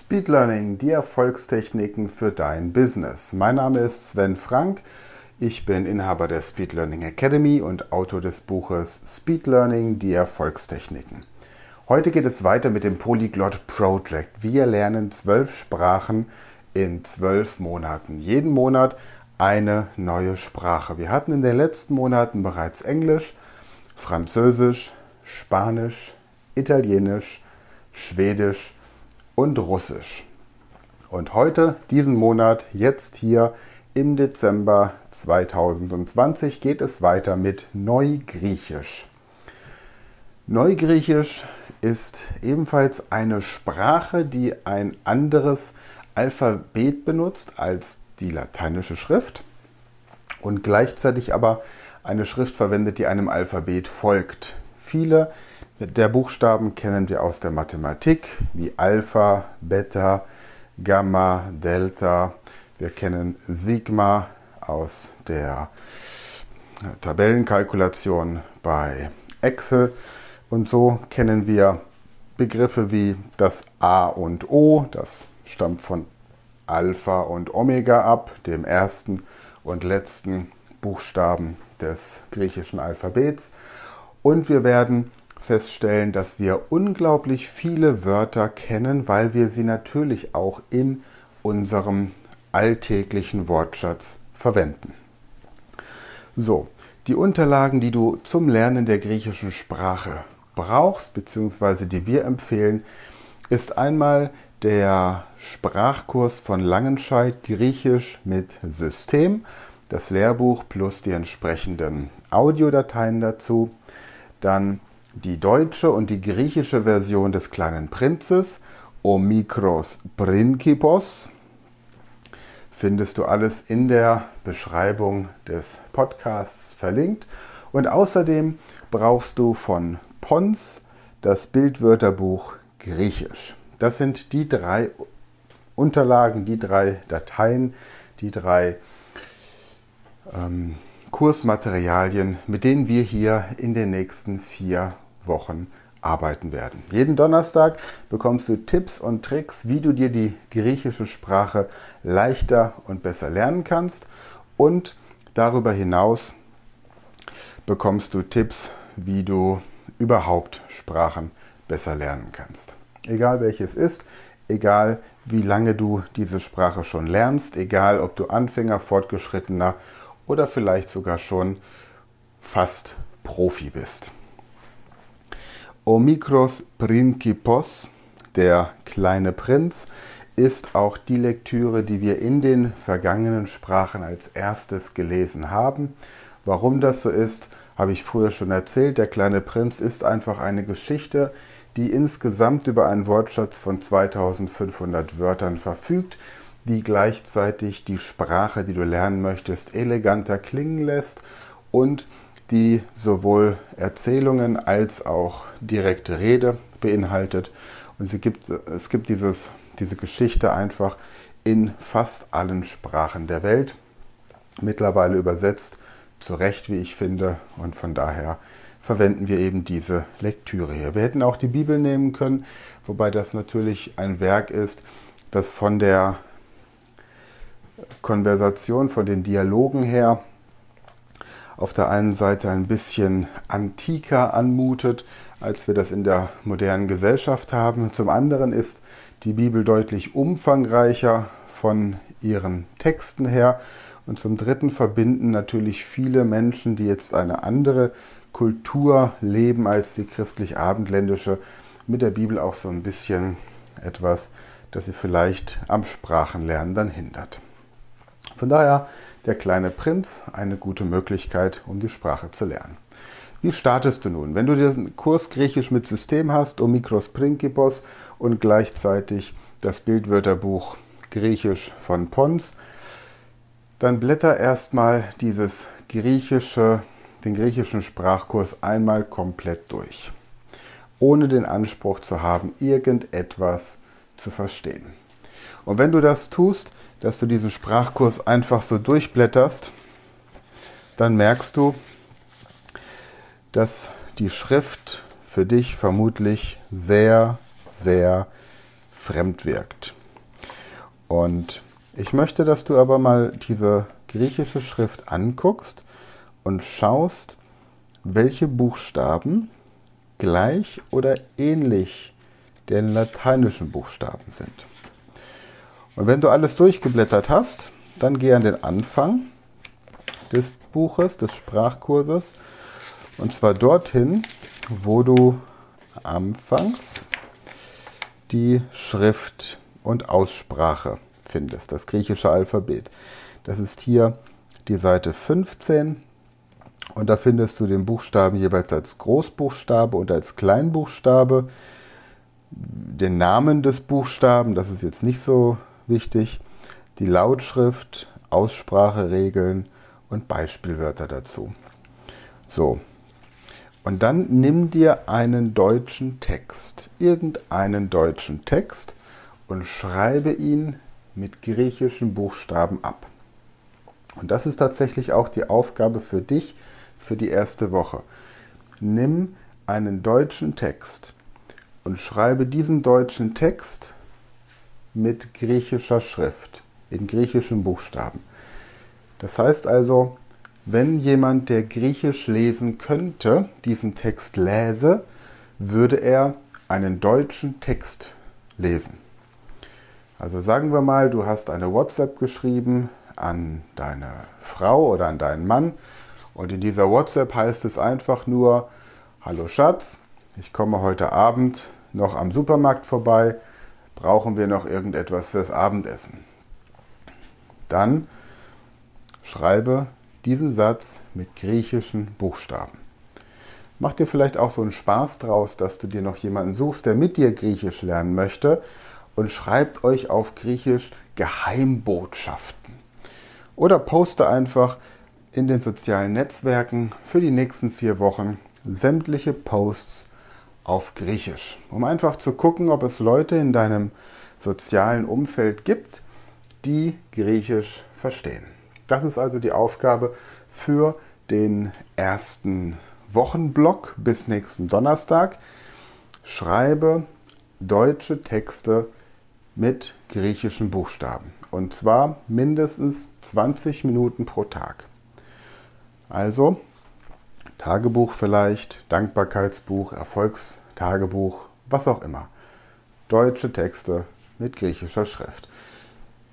Speed Learning, die Erfolgstechniken für dein Business. Mein Name ist Sven Frank. Ich bin Inhaber der Speed Learning Academy und Autor des Buches Speed Learning, die Erfolgstechniken. Heute geht es weiter mit dem Polyglot Project. Wir lernen zwölf Sprachen in zwölf Monaten. Jeden Monat eine neue Sprache. Wir hatten in den letzten Monaten bereits Englisch, Französisch, Spanisch, Italienisch, Schwedisch, und Russisch. Und heute, diesen Monat, jetzt hier im Dezember 2020, geht es weiter mit Neugriechisch. Neugriechisch ist ebenfalls eine Sprache, die ein anderes Alphabet benutzt als die lateinische Schrift und gleichzeitig aber eine Schrift verwendet, die einem Alphabet folgt. Viele der Buchstaben kennen wir aus der Mathematik, wie Alpha, Beta, Gamma, Delta. Wir kennen Sigma aus der Tabellenkalkulation bei Excel. Und so kennen wir Begriffe wie das A und O, das stammt von Alpha und Omega ab, dem ersten und letzten Buchstaben des griechischen Alphabets. Und wir werden feststellen, dass wir unglaublich viele Wörter kennen, weil wir sie natürlich auch in unserem alltäglichen Wortschatz verwenden. So, die Unterlagen, die du zum Lernen der griechischen Sprache brauchst, beziehungsweise die wir empfehlen, ist einmal der Sprachkurs von Langenscheid Griechisch mit System, das Lehrbuch plus die entsprechenden Audiodateien dazu, dann die deutsche und die griechische Version des kleinen Prinzes, Omikros Prinkipos, findest du alles in der Beschreibung des Podcasts verlinkt. Und außerdem brauchst du von Pons das Bildwörterbuch Griechisch. Das sind die drei Unterlagen, die drei Dateien, die drei ähm, Kursmaterialien, mit denen wir hier in den nächsten vier Wochen arbeiten werden. Jeden Donnerstag bekommst du Tipps und Tricks, wie du dir die griechische Sprache leichter und besser lernen kannst. Und darüber hinaus bekommst du Tipps, wie du überhaupt Sprachen besser lernen kannst. Egal welches ist, egal wie lange du diese Sprache schon lernst, egal ob du Anfänger, Fortgeschrittener oder vielleicht sogar schon fast Profi bist. Omikros Principos, der kleine Prinz, ist auch die Lektüre, die wir in den vergangenen Sprachen als erstes gelesen haben. Warum das so ist, habe ich früher schon erzählt. Der kleine Prinz ist einfach eine Geschichte, die insgesamt über einen Wortschatz von 2500 Wörtern verfügt, die gleichzeitig die Sprache, die du lernen möchtest, eleganter klingen lässt und die sowohl Erzählungen als auch direkte Rede beinhaltet. Und sie gibt, es gibt dieses, diese Geschichte einfach in fast allen Sprachen der Welt, mittlerweile übersetzt, zu Recht, wie ich finde, und von daher verwenden wir eben diese Lektüre hier. Wir hätten auch die Bibel nehmen können, wobei das natürlich ein Werk ist, das von der Konversation, von den Dialogen her auf der einen Seite ein bisschen antiker anmutet, als wir das in der modernen Gesellschaft haben. Zum anderen ist die Bibel deutlich umfangreicher von ihren Texten her. Und zum Dritten verbinden natürlich viele Menschen, die jetzt eine andere Kultur leben als die christlich-abendländische, mit der Bibel auch so ein bisschen etwas, das sie vielleicht am Sprachenlernen dann hindert. Von daher der kleine Prinz eine gute Möglichkeit, um die Sprache zu lernen. Wie startest du nun? Wenn du diesen Kurs Griechisch mit System hast, Omikros Principos und gleichzeitig das Bildwörterbuch Griechisch von Pons, dann blätter erstmal dieses griechische, den griechischen Sprachkurs einmal komplett durch, ohne den Anspruch zu haben, irgendetwas zu verstehen. Und wenn du das tust, dass du diesen Sprachkurs einfach so durchblätterst, dann merkst du, dass die Schrift für dich vermutlich sehr, sehr fremd wirkt. Und ich möchte, dass du aber mal diese griechische Schrift anguckst und schaust, welche Buchstaben gleich oder ähnlich den lateinischen Buchstaben sind. Und wenn du alles durchgeblättert hast, dann geh an den Anfang des Buches, des Sprachkurses, und zwar dorthin, wo du anfangs die Schrift und Aussprache findest, das griechische Alphabet. Das ist hier die Seite 15 und da findest du den Buchstaben jeweils als Großbuchstabe und als Kleinbuchstabe. Den Namen des Buchstaben, das ist jetzt nicht so wichtig. Die Lautschrift, Ausspracheregeln und Beispielwörter dazu. So. Und dann nimm dir einen deutschen Text, irgendeinen deutschen Text und schreibe ihn mit griechischen Buchstaben ab. Und das ist tatsächlich auch die Aufgabe für dich für die erste Woche. Nimm einen deutschen Text und schreibe diesen deutschen Text mit griechischer Schrift, in griechischen Buchstaben. Das heißt also, wenn jemand, der Griechisch lesen könnte, diesen Text läse, würde er einen deutschen Text lesen. Also sagen wir mal, du hast eine WhatsApp geschrieben an deine Frau oder an deinen Mann und in dieser WhatsApp heißt es einfach nur, hallo Schatz, ich komme heute Abend noch am Supermarkt vorbei, brauchen wir noch irgendetwas fürs Abendessen. Dann schreibe diesen Satz mit griechischen Buchstaben. Mach dir vielleicht auch so einen Spaß draus, dass du dir noch jemanden suchst, der mit dir Griechisch lernen möchte und schreibt euch auf Griechisch Geheimbotschaften. Oder poste einfach in den sozialen Netzwerken für die nächsten vier Wochen sämtliche Posts auf Griechisch, um einfach zu gucken, ob es Leute in deinem sozialen Umfeld gibt, die Griechisch verstehen. Das ist also die Aufgabe für den ersten Wochenblock bis nächsten Donnerstag. Schreibe deutsche Texte mit griechischen Buchstaben. Und zwar mindestens 20 Minuten pro Tag. Also Tagebuch vielleicht, Dankbarkeitsbuch, Erfolgstagebuch, was auch immer. Deutsche Texte mit griechischer Schrift.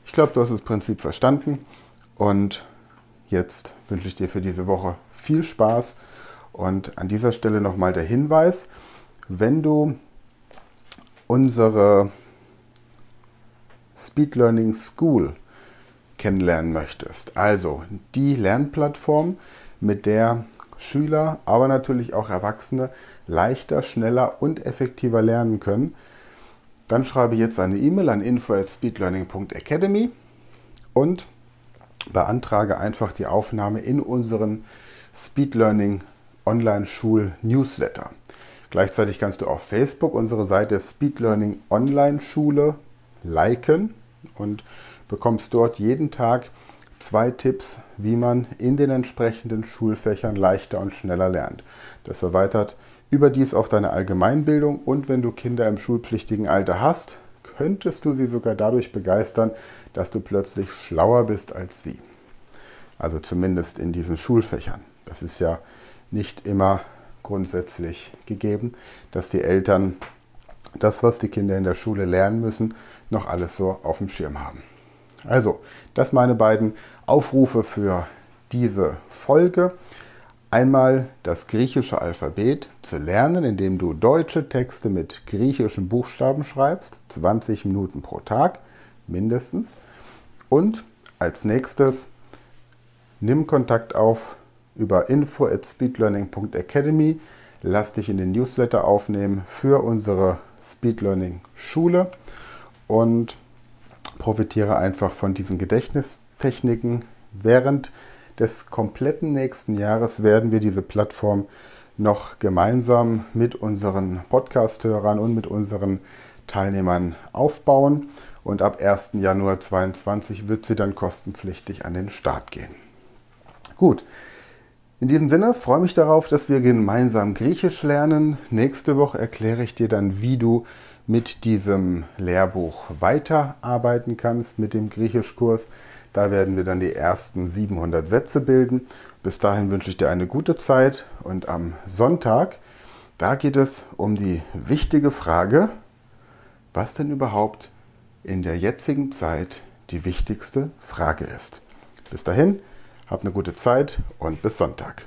Ich glaube, du hast das Prinzip verstanden und jetzt wünsche ich dir für diese Woche viel Spaß und an dieser Stelle nochmal der Hinweis, wenn du unsere Speed Learning School kennenlernen möchtest. Also die Lernplattform, mit der Schüler, aber natürlich auch Erwachsene leichter, schneller und effektiver lernen können, dann schreibe jetzt eine E-Mail an info@speedlearning.academy und beantrage einfach die Aufnahme in unseren Speed Learning Online Schul Newsletter. Gleichzeitig kannst du auf Facebook unsere Seite Speed Learning Online Schule liken und bekommst dort jeden Tag zwei Tipps, wie man in den entsprechenden Schulfächern leichter und schneller lernt. Das erweitert überdies auch deine Allgemeinbildung und wenn du Kinder im schulpflichtigen Alter hast, könntest du sie sogar dadurch begeistern, dass du plötzlich schlauer bist als sie. Also zumindest in diesen Schulfächern. Das ist ja nicht immer grundsätzlich gegeben, dass die Eltern das, was die Kinder in der Schule lernen müssen, noch alles so auf dem Schirm haben. Also, das meine beiden Aufrufe für diese Folge. Einmal das griechische Alphabet zu lernen, indem du deutsche Texte mit griechischen Buchstaben schreibst, 20 Minuten pro Tag mindestens. Und als nächstes nimm Kontakt auf über info at speedlearning.academy. Lass dich in den Newsletter aufnehmen für unsere Speed Learning Schule und profitiere einfach von diesen Gedächtnistechniken. Während des kompletten nächsten Jahres werden wir diese Plattform noch gemeinsam mit unseren Podcast-Hörern und mit unseren Teilnehmern aufbauen. Und ab 1. Januar 2022 wird sie dann kostenpflichtig an den Start gehen. Gut, in diesem Sinne freue mich darauf, dass wir gemeinsam Griechisch lernen. Nächste Woche erkläre ich dir dann, wie du mit diesem Lehrbuch weiterarbeiten kannst, mit dem Griechischkurs. Da werden wir dann die ersten 700 Sätze bilden. Bis dahin wünsche ich dir eine gute Zeit und am Sonntag, da geht es um die wichtige Frage, was denn überhaupt in der jetzigen Zeit die wichtigste Frage ist. Bis dahin, hab eine gute Zeit und bis Sonntag.